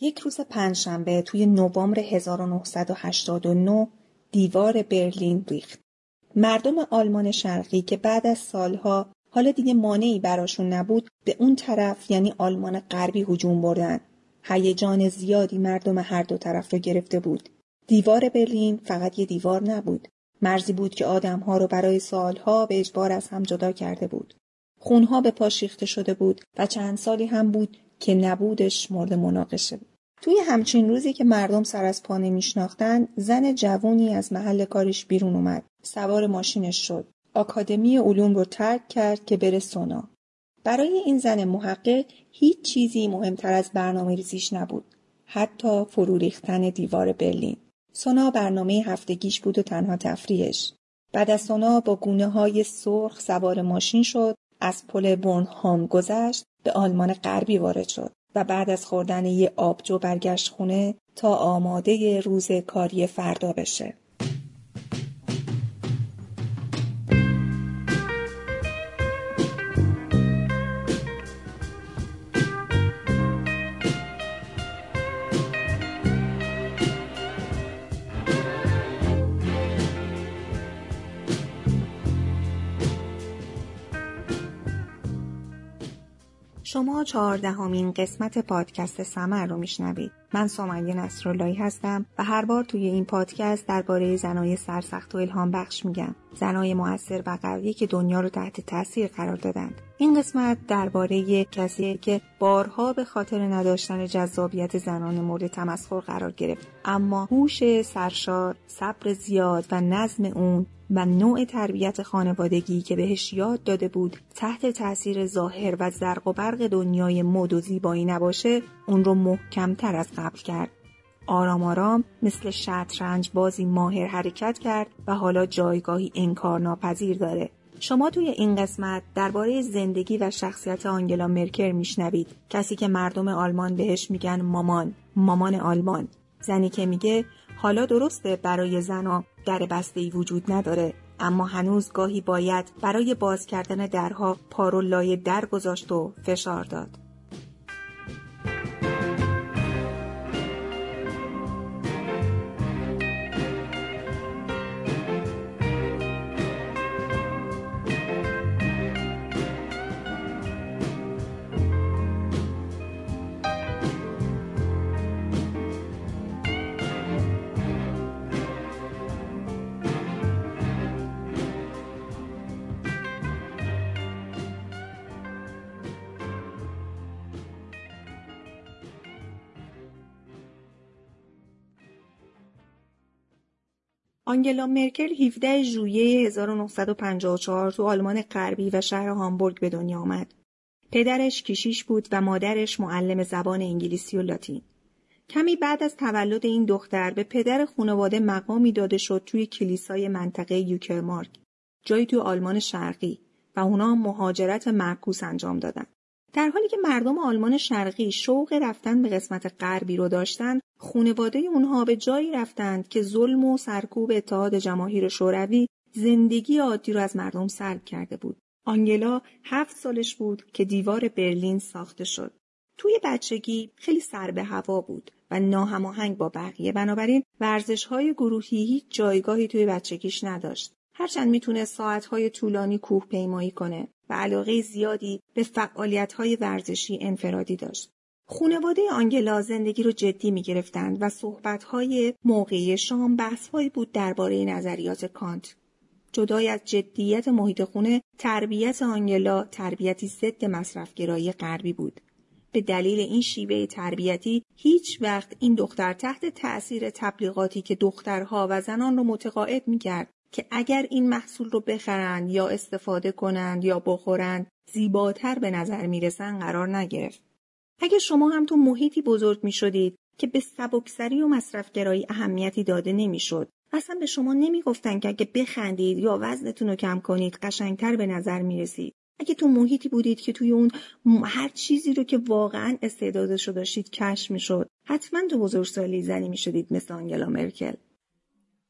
یک روز پنجشنبه توی نوامبر 1989 دیوار برلین ریخت. مردم آلمان شرقی که بعد از سالها حالا دیگه مانعی براشون نبود به اون طرف یعنی آلمان غربی هجوم بردن. هیجان زیادی مردم هر دو طرف رو گرفته بود. دیوار برلین فقط یه دیوار نبود. مرزی بود که آدمها رو برای سالها به اجبار از هم جدا کرده بود. خونها به پا شیخته شده بود و چند سالی هم بود که نبودش مورد مناقشه بود. توی همچین روزی که مردم سر از پا نمیشناختن زن جوونی از محل کارش بیرون اومد. سوار ماشینش شد. آکادمی علوم رو ترک کرد که بره سونا. برای این زن محقق هیچ چیزی مهمتر از برنامه ریزیش نبود. حتی فرو ریختن دیوار برلین. سونا برنامه هفتگیش بود و تنها تفریحش. بعد از سونا با گونه های سرخ سوار ماشین شد از پل هام گذشت به آلمان غربی وارد شد و بعد از خوردن یه آبجو برگشت خونه تا آماده روز کاری فردا بشه. شما چهاردهمین قسمت پادکست سمر رو میشنوید. من سامیه نصراللهی هستم و هر بار توی این پادکست درباره زنای سرسخت و الهام بخش میگم. زنای موثر و قوی که دنیا رو تحت تاثیر قرار دادند. این قسمت درباره کسیه که بارها به خاطر نداشتن جذابیت زنان مورد تمسخر قرار گرفت اما هوش سرشار صبر زیاد و نظم اون و نوع تربیت خانوادگی که بهش یاد داده بود تحت تاثیر ظاهر و زرق و برق دنیای مد و زیبایی نباشه اون رو محکمتر از قبل کرد. آرام آرام مثل شطرنج بازی ماهر حرکت کرد و حالا جایگاهی انکارناپذیر داره. شما توی این قسمت درباره زندگی و شخصیت آنگلا مرکر میشنوید. کسی که مردم آلمان بهش میگن مامان. مامان آلمان. زنی که میگه حالا درسته برای زنا در بسته ای وجود نداره. اما هنوز گاهی باید برای باز کردن درها پارو در گذاشت و فشار داد. آنگلا مرکل 17 ژوئیه 1954 تو آلمان غربی و شهر هامبورگ به دنیا آمد. پدرش کشیش بود و مادرش معلم زبان انگلیسی و لاتین. کمی بعد از تولد این دختر به پدر خانواده مقامی داده شد توی کلیسای منطقه یوکرمارک. جایی توی آلمان شرقی و اونا مهاجرت معکوس انجام دادن. در حالی که مردم آلمان شرقی شوق رفتن به قسمت غربی رو داشتن خونواده اونها به جایی رفتند که ظلم و سرکوب اتحاد جماهیر شوروی زندگی عادی رو از مردم سلب کرده بود. آنگلا هفت سالش بود که دیوار برلین ساخته شد. توی بچگی خیلی سر به هوا بود و ناهماهنگ با بقیه. بنابراین ورزش های گروهی هیچ جایگاهی توی بچگیش نداشت. هرچند می‌تونه ساعتهای طولانی کوه پیمایی کنه و علاقه زیادی به فعالیتهای ورزشی انفرادی داشت. خونواده آنگلا زندگی رو جدی می گرفتند و صحبتهای موقعی شام بحثهایی بود درباره نظریات کانت. جدای از جدیت محیط خونه تربیت آنگلا تربیتی ضد مصرفگرایی غربی بود. به دلیل این شیوه تربیتی هیچ وقت این دختر تحت تأثیر تبلیغاتی که دخترها و زنان رو متقاعد می کرد که اگر این محصول رو بخرند یا استفاده کنند یا بخورند زیباتر به نظر می‌رسن قرار نگرفت. اگر شما هم تو محیطی بزرگ می شدید که به سبکسری و مصرفگرایی اهمیتی داده نمی‌شد اصلا به شما نمی‌گفتن که اگه بخندید یا وزنتون رو کم کنید قشنگتر به نظر می رسید. اگه تو محیطی بودید که توی اون هر چیزی رو که واقعا استعدادش رو داشتید کشف می‌شد حتما تو بزرگسالی زنی می شدید مثل آنگلا مرکل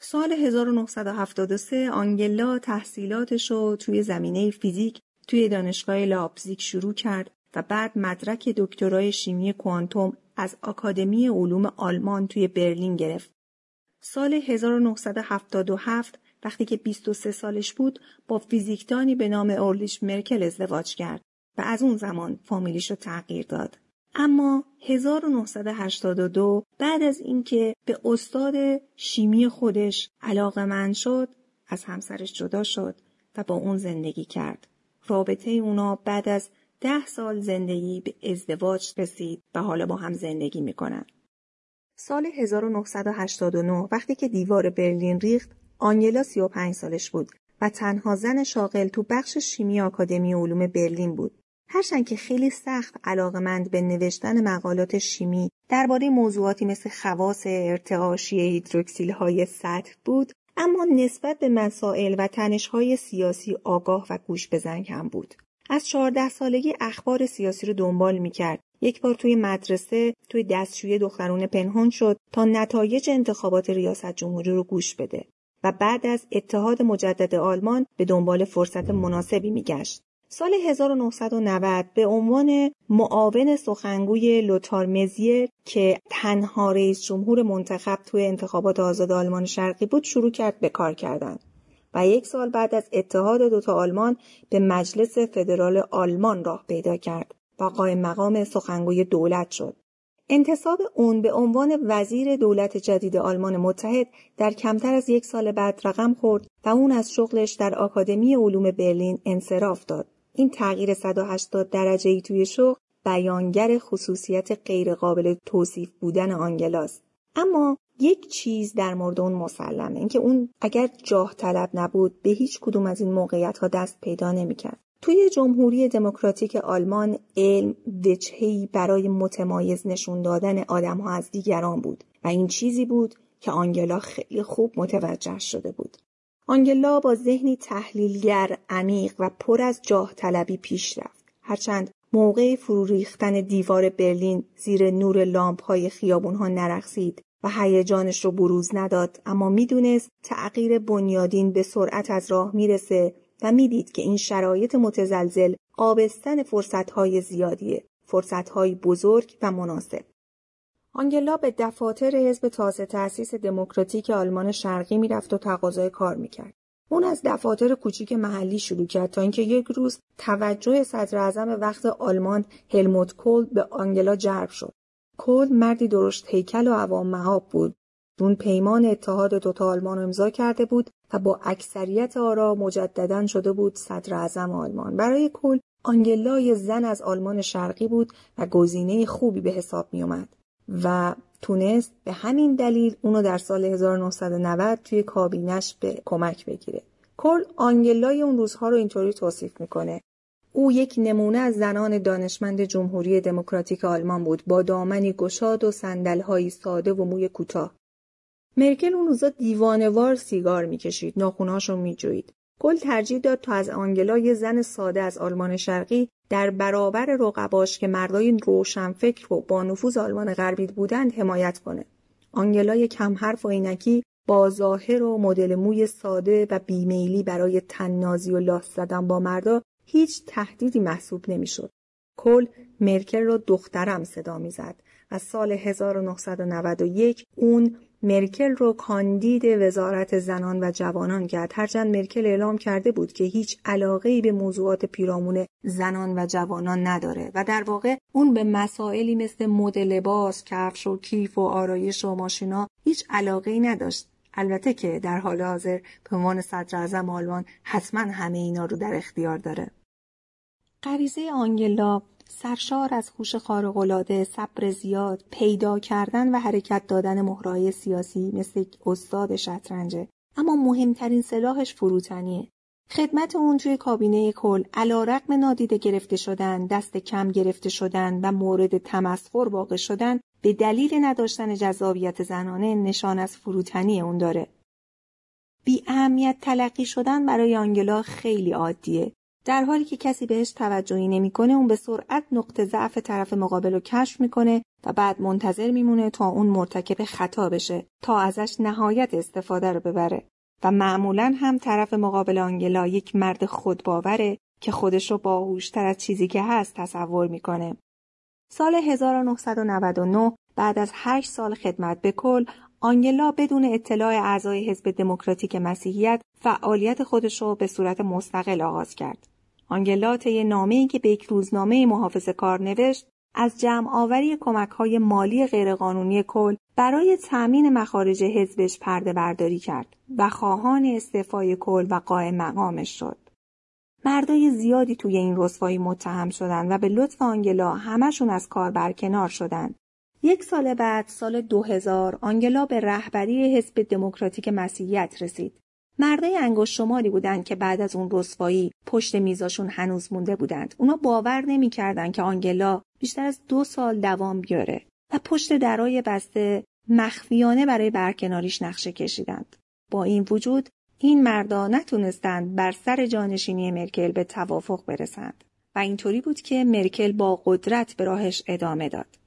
سال 1973 آنگلا تحصیلاتش رو توی زمینه فیزیک توی دانشگاه لابزیک شروع کرد و بعد مدرک دکترای شیمی کوانتوم از آکادمی علوم آلمان توی برلین گرفت. سال 1977 وقتی که 23 سالش بود با فیزیکدانی به نام اورلیش مرکل ازدواج کرد و از اون زمان فامیلیش رو تغییر داد. اما 1982 بعد از اینکه به استاد شیمی خودش علاقه من شد از همسرش جدا شد و با اون زندگی کرد. رابطه اونا بعد از ده سال زندگی به ازدواج رسید و حالا با هم زندگی می‌کنن. سال 1989 وقتی که دیوار برلین ریخت آنگلا 35 سالش بود و تنها زن شاغل تو بخش شیمی آکادمی علوم برلین بود. هرچند که خیلی سخت علاقمند به نوشتن مقالات شیمی درباره موضوعاتی مثل خواص ارتعاشی هیدروکسیل های سطح بود اما نسبت به مسائل و تنشهای سیاسی آگاه و گوش به زنگ هم بود. از چهارده سالگی اخبار سیاسی رو دنبال می‌کرد. یک بار توی مدرسه توی دستشوی دخترونه پنهان شد تا نتایج انتخابات ریاست جمهوری رو گوش بده و بعد از اتحاد مجدد آلمان به دنبال فرصت مناسبی میگشت. سال 1990 به عنوان معاون سخنگوی لوتار مزیر که تنها رئیس جمهور منتخب توی انتخابات آزاد آلمان شرقی بود شروع کرد به کار کردن و یک سال بعد از اتحاد دوتا آلمان به مجلس فدرال آلمان راه پیدا کرد و قایم مقام سخنگوی دولت شد. انتصاب اون به عنوان وزیر دولت جدید آلمان متحد در کمتر از یک سال بعد رقم خورد و اون از شغلش در آکادمی علوم برلین انصراف داد. این تغییر 180 درجه ای توی شغل بیانگر خصوصیت غیرقابل توصیف بودن آنگلاست. اما یک چیز در مورد اون مسلمه اینکه اون اگر جاه طلب نبود به هیچ کدوم از این موقعیت ها دست پیدا نمی‌کرد. توی جمهوری دموکراتیک آلمان علم وجهی برای متمایز نشون دادن آدم ها از دیگران بود و این چیزی بود که آنگلا خیلی خوب متوجه شده بود. آنگلا با ذهنی تحلیلگر عمیق و پر از جاه طلبی پیش رفت. هرچند موقع فرو ریختن دیوار برلین زیر نور لامپ های خیابون ها نرخصید و هیجانش رو بروز نداد اما می‌دونست تغییر بنیادین به سرعت از راه می‌رسه و می‌دید که این شرایط متزلزل آبستن فرصتهای زیادیه فرصتهای بزرگ و مناسب آنگلا به دفاتر حزب تازه تأسیس دموکراتیک آلمان شرقی می‌رفت و تقاضای کار می‌کرد. اون از دفاتر کوچیک محلی شروع کرد تا اینکه یک روز توجه صدر وقت آلمان هلموت کول به آنگلا جلب شد. کول مردی درشت هیکل و عوام مهاب بود. اون پیمان اتحاد دوتا آلمان امضا کرده بود و با اکثریت آرا مجددا شده بود صدر اعظم آلمان. برای کل آنگلا زن از آلمان شرقی بود و گزینه خوبی به حساب می اومد. و تونست به همین دلیل اونو در سال 1990 توی کابینش به کمک بگیره. کل آنگلای اون روزها رو اینطوری توصیف می‌کنه. او یک نمونه از زنان دانشمند جمهوری دموکراتیک آلمان بود با دامنی گشاد و صندلهایی ساده و موی کوتاه. مرکل اون روزا دیوانوار سیگار می‌کشید، ناخونهاشو میجوید. گل ترجیح داد تا از آنگلا یه زن ساده از آلمان شرقی در برابر رقباش که مردای روشنفکر و با نفوذ آلمان غربی بودند حمایت کنه. آنگلا کم حرف و اینکی با ظاهر و مدل موی ساده و بیمیلی برای تننازی و لاس زدن با مردا هیچ تهدیدی محسوب نمی‌شد. کل مرکل را دخترم صدا می‌زد و سال 1991 اون مرکل رو کاندید وزارت زنان و جوانان کرد هرچند مرکل اعلام کرده بود که هیچ علاقه به موضوعات پیرامون زنان و جوانان نداره و در واقع اون به مسائلی مثل مد لباس، کفش و کیف و آرایش و ماشینا هیچ علاقه ای نداشت البته که در حال حاضر به عنوان صدر اعظم آلمان حتما همه اینا رو در اختیار داره غریزه آنگلا سرشار از هوش خارق‌العاده، صبر زیاد، پیدا کردن و حرکت دادن مهرهای سیاسی مثل یک استاد شطرنجه. اما مهمترین سلاحش فروتنیه. خدمت اون توی کابینه کل علا نادیده گرفته شدن، دست کم گرفته شدن و مورد تمسخر واقع شدن به دلیل نداشتن جذابیت زنانه نشان از فروتنی اون داره. بی اهمیت تلقی شدن برای آنگلا خیلی عادیه. در حالی که کسی بهش توجهی نمی‌کنه اون به سرعت نقطه ضعف طرف مقابل رو کشف می‌کنه و بعد منتظر میمونه تا اون مرتکب خطا بشه تا ازش نهایت استفاده رو ببره و معمولا هم طرف مقابل آنگلا یک مرد خودباوره که خودش رو باهوشتر از چیزی که هست تصور می‌کنه. سال 1999 بعد از هشت سال خدمت به کل آنگلا بدون اطلاع اعضای حزب دموکراتیک مسیحیت فعالیت خودش را به صورت مستقل آغاز کرد. آنگلا طی نامه‌ای که به یک روزنامه محافظ کار نوشت از جمع آوری کمک های مالی غیرقانونی کل برای تأمین مخارج حزبش پرده برداری کرد و خواهان استعفای کل و قائم مقامش شد. مردای زیادی توی این رسوایی متهم شدند و به لطف آنگلا همشون از کار برکنار شدند. یک سال بعد سال 2000 آنگلا به رهبری حزب دموکراتیک مسیحیت رسید. مردای انگشت شماری بودند که بعد از اون رسوایی پشت میزاشون هنوز مونده بودند. اونا باور نمی‌کردند که آنگلا بیشتر از دو سال دوام بیاره و پشت درای بسته مخفیانه برای برکناریش نقشه کشیدند. با این وجود این مردا نتونستند بر سر جانشینی مرکل به توافق برسند و اینطوری بود که مرکل با قدرت به راهش ادامه داد.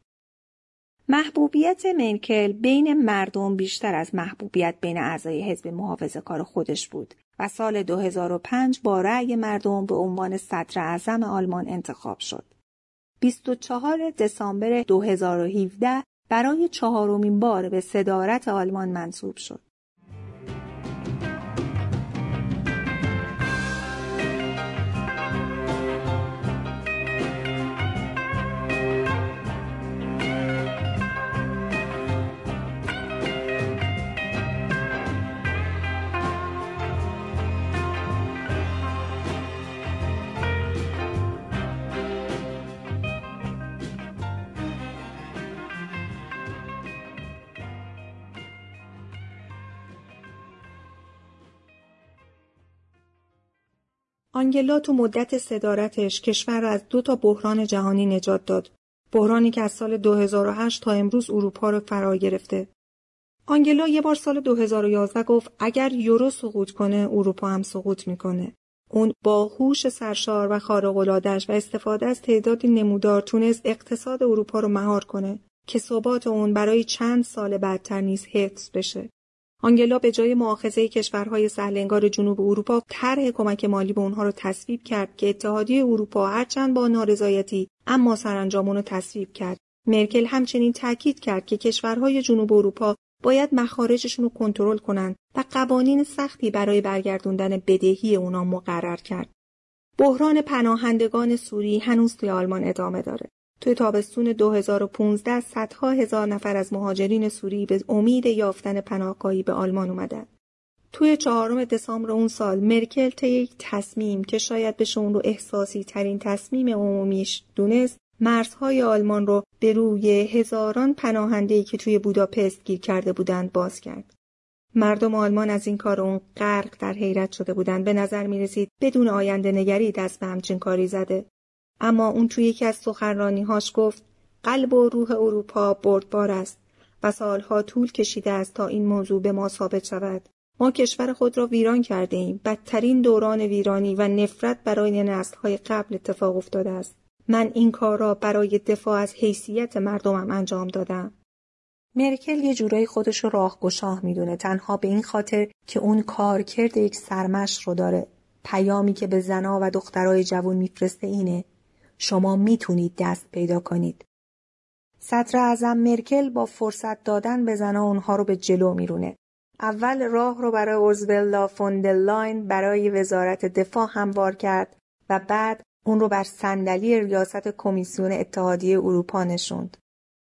محبوبیت مرکل بین مردم بیشتر از محبوبیت بین اعضای حزب محافظه کار خودش بود و سال 2005 با رأی مردم به عنوان صدر اعظم آلمان انتخاب شد. 24 دسامبر 2017 برای چهارمین بار به صدارت آلمان منصوب شد. آنگلا تو مدت صدارتش کشور را از دو تا بحران جهانی نجات داد. بحرانی که از سال 2008 تا امروز اروپا رو فرا گرفته. آنگلا یه بار سال 2011 گفت اگر یورو سقوط کنه اروپا هم سقوط می‌کنه. اون با هوش سرشار و خارق‌العاده‌اش و استفاده از تعدادی نمودار تونست اقتصاد اروپا رو مهار کنه که ثبات اون برای چند سال بعدتر نیز حفظ بشه. آنگلا به جای مؤاخذه کشورهای سهلنگار جنوب اروپا طرح کمک مالی به اونها رو تصویب کرد که اتحادیه اروپا هرچند با نارضایتی اما سرانجام رو تصویب کرد مرکل همچنین تاکید کرد که کشورهای جنوب اروپا باید مخارجشون رو کنترل کنند و قوانین سختی برای برگردوندن بدهی اونا مقرر کرد. بحران پناهندگان سوری هنوز توی آلمان ادامه داره. توی تابستون 2015 صدها هزار نفر از مهاجرین سوری به امید یافتن پناهگاهی به آلمان اومدن. توی چهارم دسامبر اون سال مرکل طی یک تصمیم که شاید بشه اون رو احساسی ترین تصمیم عمومیش دونست مرزهای آلمان رو به روی هزاران پناهنده‌ای که توی بوداپست گیر کرده بودند باز کرد. مردم آلمان از این کار اون غرق در حیرت شده بودند به نظر می رسید بدون آینده نگری دست به همچین کاری زده. اما اون توی یکی از هاش گفت قلب و روح اروپا بردبار است و سالها طول کشیده است تا این موضوع به ما ثابت شود. ما کشور خود را ویران کرده ایم. بدترین دوران ویرانی و نفرت برای نسلهای قبل اتفاق افتاده است. من این کار را برای دفاع از حیثیت مردمم انجام دادم. مرکل یه جورایی خودش رو راهگشاه می‌دونه تنها به این خاطر که اون کارکرد یک سرمش رو داره. پیامی که به زنا و دخترای جوان میفرسته اینه شما می‌تونید دست پیدا کنید. صدر اعظم مرکل با فرصت دادن به زنها اونها رو به جلو میرونه. اول راه رو برای اورزولا فوندلاین برای وزارت دفاع هموار کرد و بعد اون رو بر صندلی ریاست کمیسیون اتحادیه اروپا نشوند.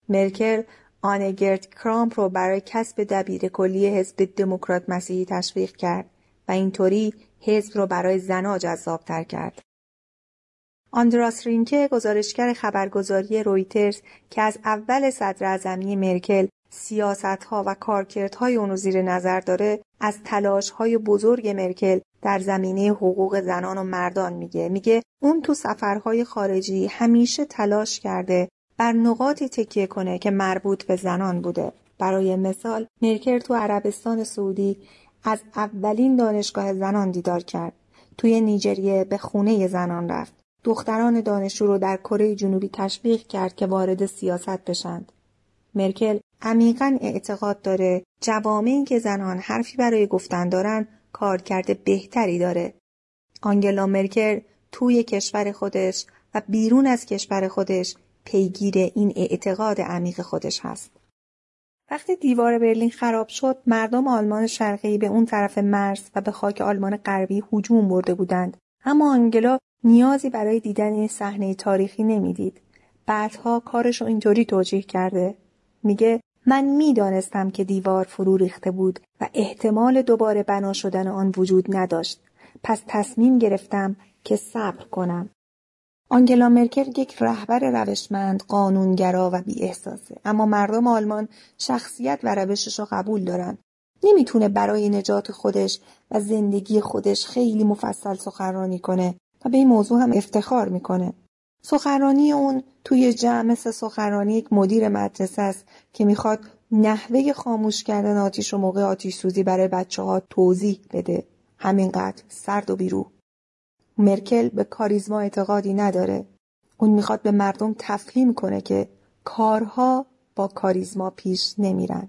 مرکل آنگرت کرامپ رو برای کسب دبیر کلی حزب دموکرات مسیحی تشویق کرد و اینطوری حزب رو برای زنها جذابتر کرد. آندراس رینکه گزارشگر خبرگزاری رویترز که از اول صدر مرکل سیاستها و کارکردهای اونو زیر نظر داره از تلاشهای بزرگ مرکل در زمینه حقوق زنان و مردان میگه. میگه اون تو سفرهای خارجی همیشه تلاش کرده بر نقاطی تکیه کنه که مربوط به زنان بوده. برای مثال مرکل تو عربستان سعودی از اولین دانشگاه زنان دیدار کرد. توی نیجریه به خونه زنان رفت. دختران دانشجو رو در کره جنوبی تشویق کرد که وارد سیاست بشند. مرکل عمیقا اعتقاد داره جوامعی که زنان حرفی برای گفتن دارن کارکرد بهتری داره. آنگلا مرکل توی کشور خودش و بیرون از کشور خودش پیگیر این اعتقاد عمیق خودش هست. وقتی دیوار برلین خراب شد مردم آلمان شرقی به اون طرف مرز و به خاک آلمان غربی هجوم برده بودند اما آنگلا نیازی برای دیدن این صحنه تاریخی نمی‌دید. بعدها کارش رو اینطوری توجیه کرده. میگه من می‌دانستم که دیوار فرو ریخته بود و احتمال دوباره بنا شدن آن وجود نداشت. پس تصمیم گرفتم که صبر کنم. آنگلا مرکل یک رهبر روشمند، قانونگرا و احساسه. اما مردم آلمان شخصیت و روشش را قبول دارن. نمی‌تونه برای نجات خودش و زندگی خودش خیلی مفصل سخنرانی کنه. و به این موضوع هم افتخار می‌کنه. سخنرانی اون توی جمع مثل سخنرانی یک مدیر مدرسه است که می‌خواد نحوه خاموش کردن آتیش و موقع آتیش سوزی برای بچه ها توضیح بده. همینقدر سرد و بیرو. مرکل به کاریزما اعتقادی نداره. اون می‌خواد به مردم تفهیم کنه که کارها با کاریزما پیش نمیرن.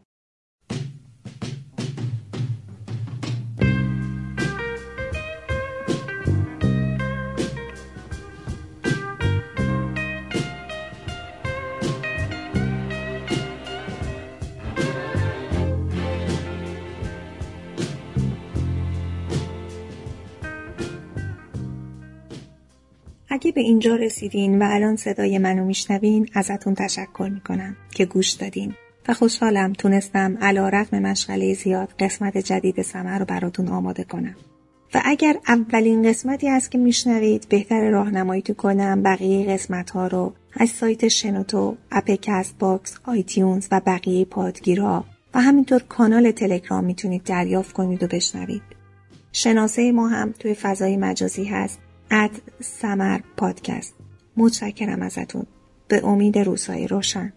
اگه به اینجا رسیدین و الان صدای منو میشنوین ازتون تشکر می‌کنم که گوش دادین. و خوشحالم تونستم علی رغم مشغله زیاد قسمت جدید سمر رو براتون آماده کنم. و اگر اولین قسمتی هست که میشنوید بهتره راهنمایی تون کنم بقیه قسمت ها رو از سایت شنوتو، app Castbox، iTunes و بقیه پادگیرها و همینطور کانال تلگرام می‌تونید دریافت کنید و بشنوید. شناسه ما هم توی فضای مجازی هست. اد سمر پادکست متشکرم ازتون. به امید روزهای روشن.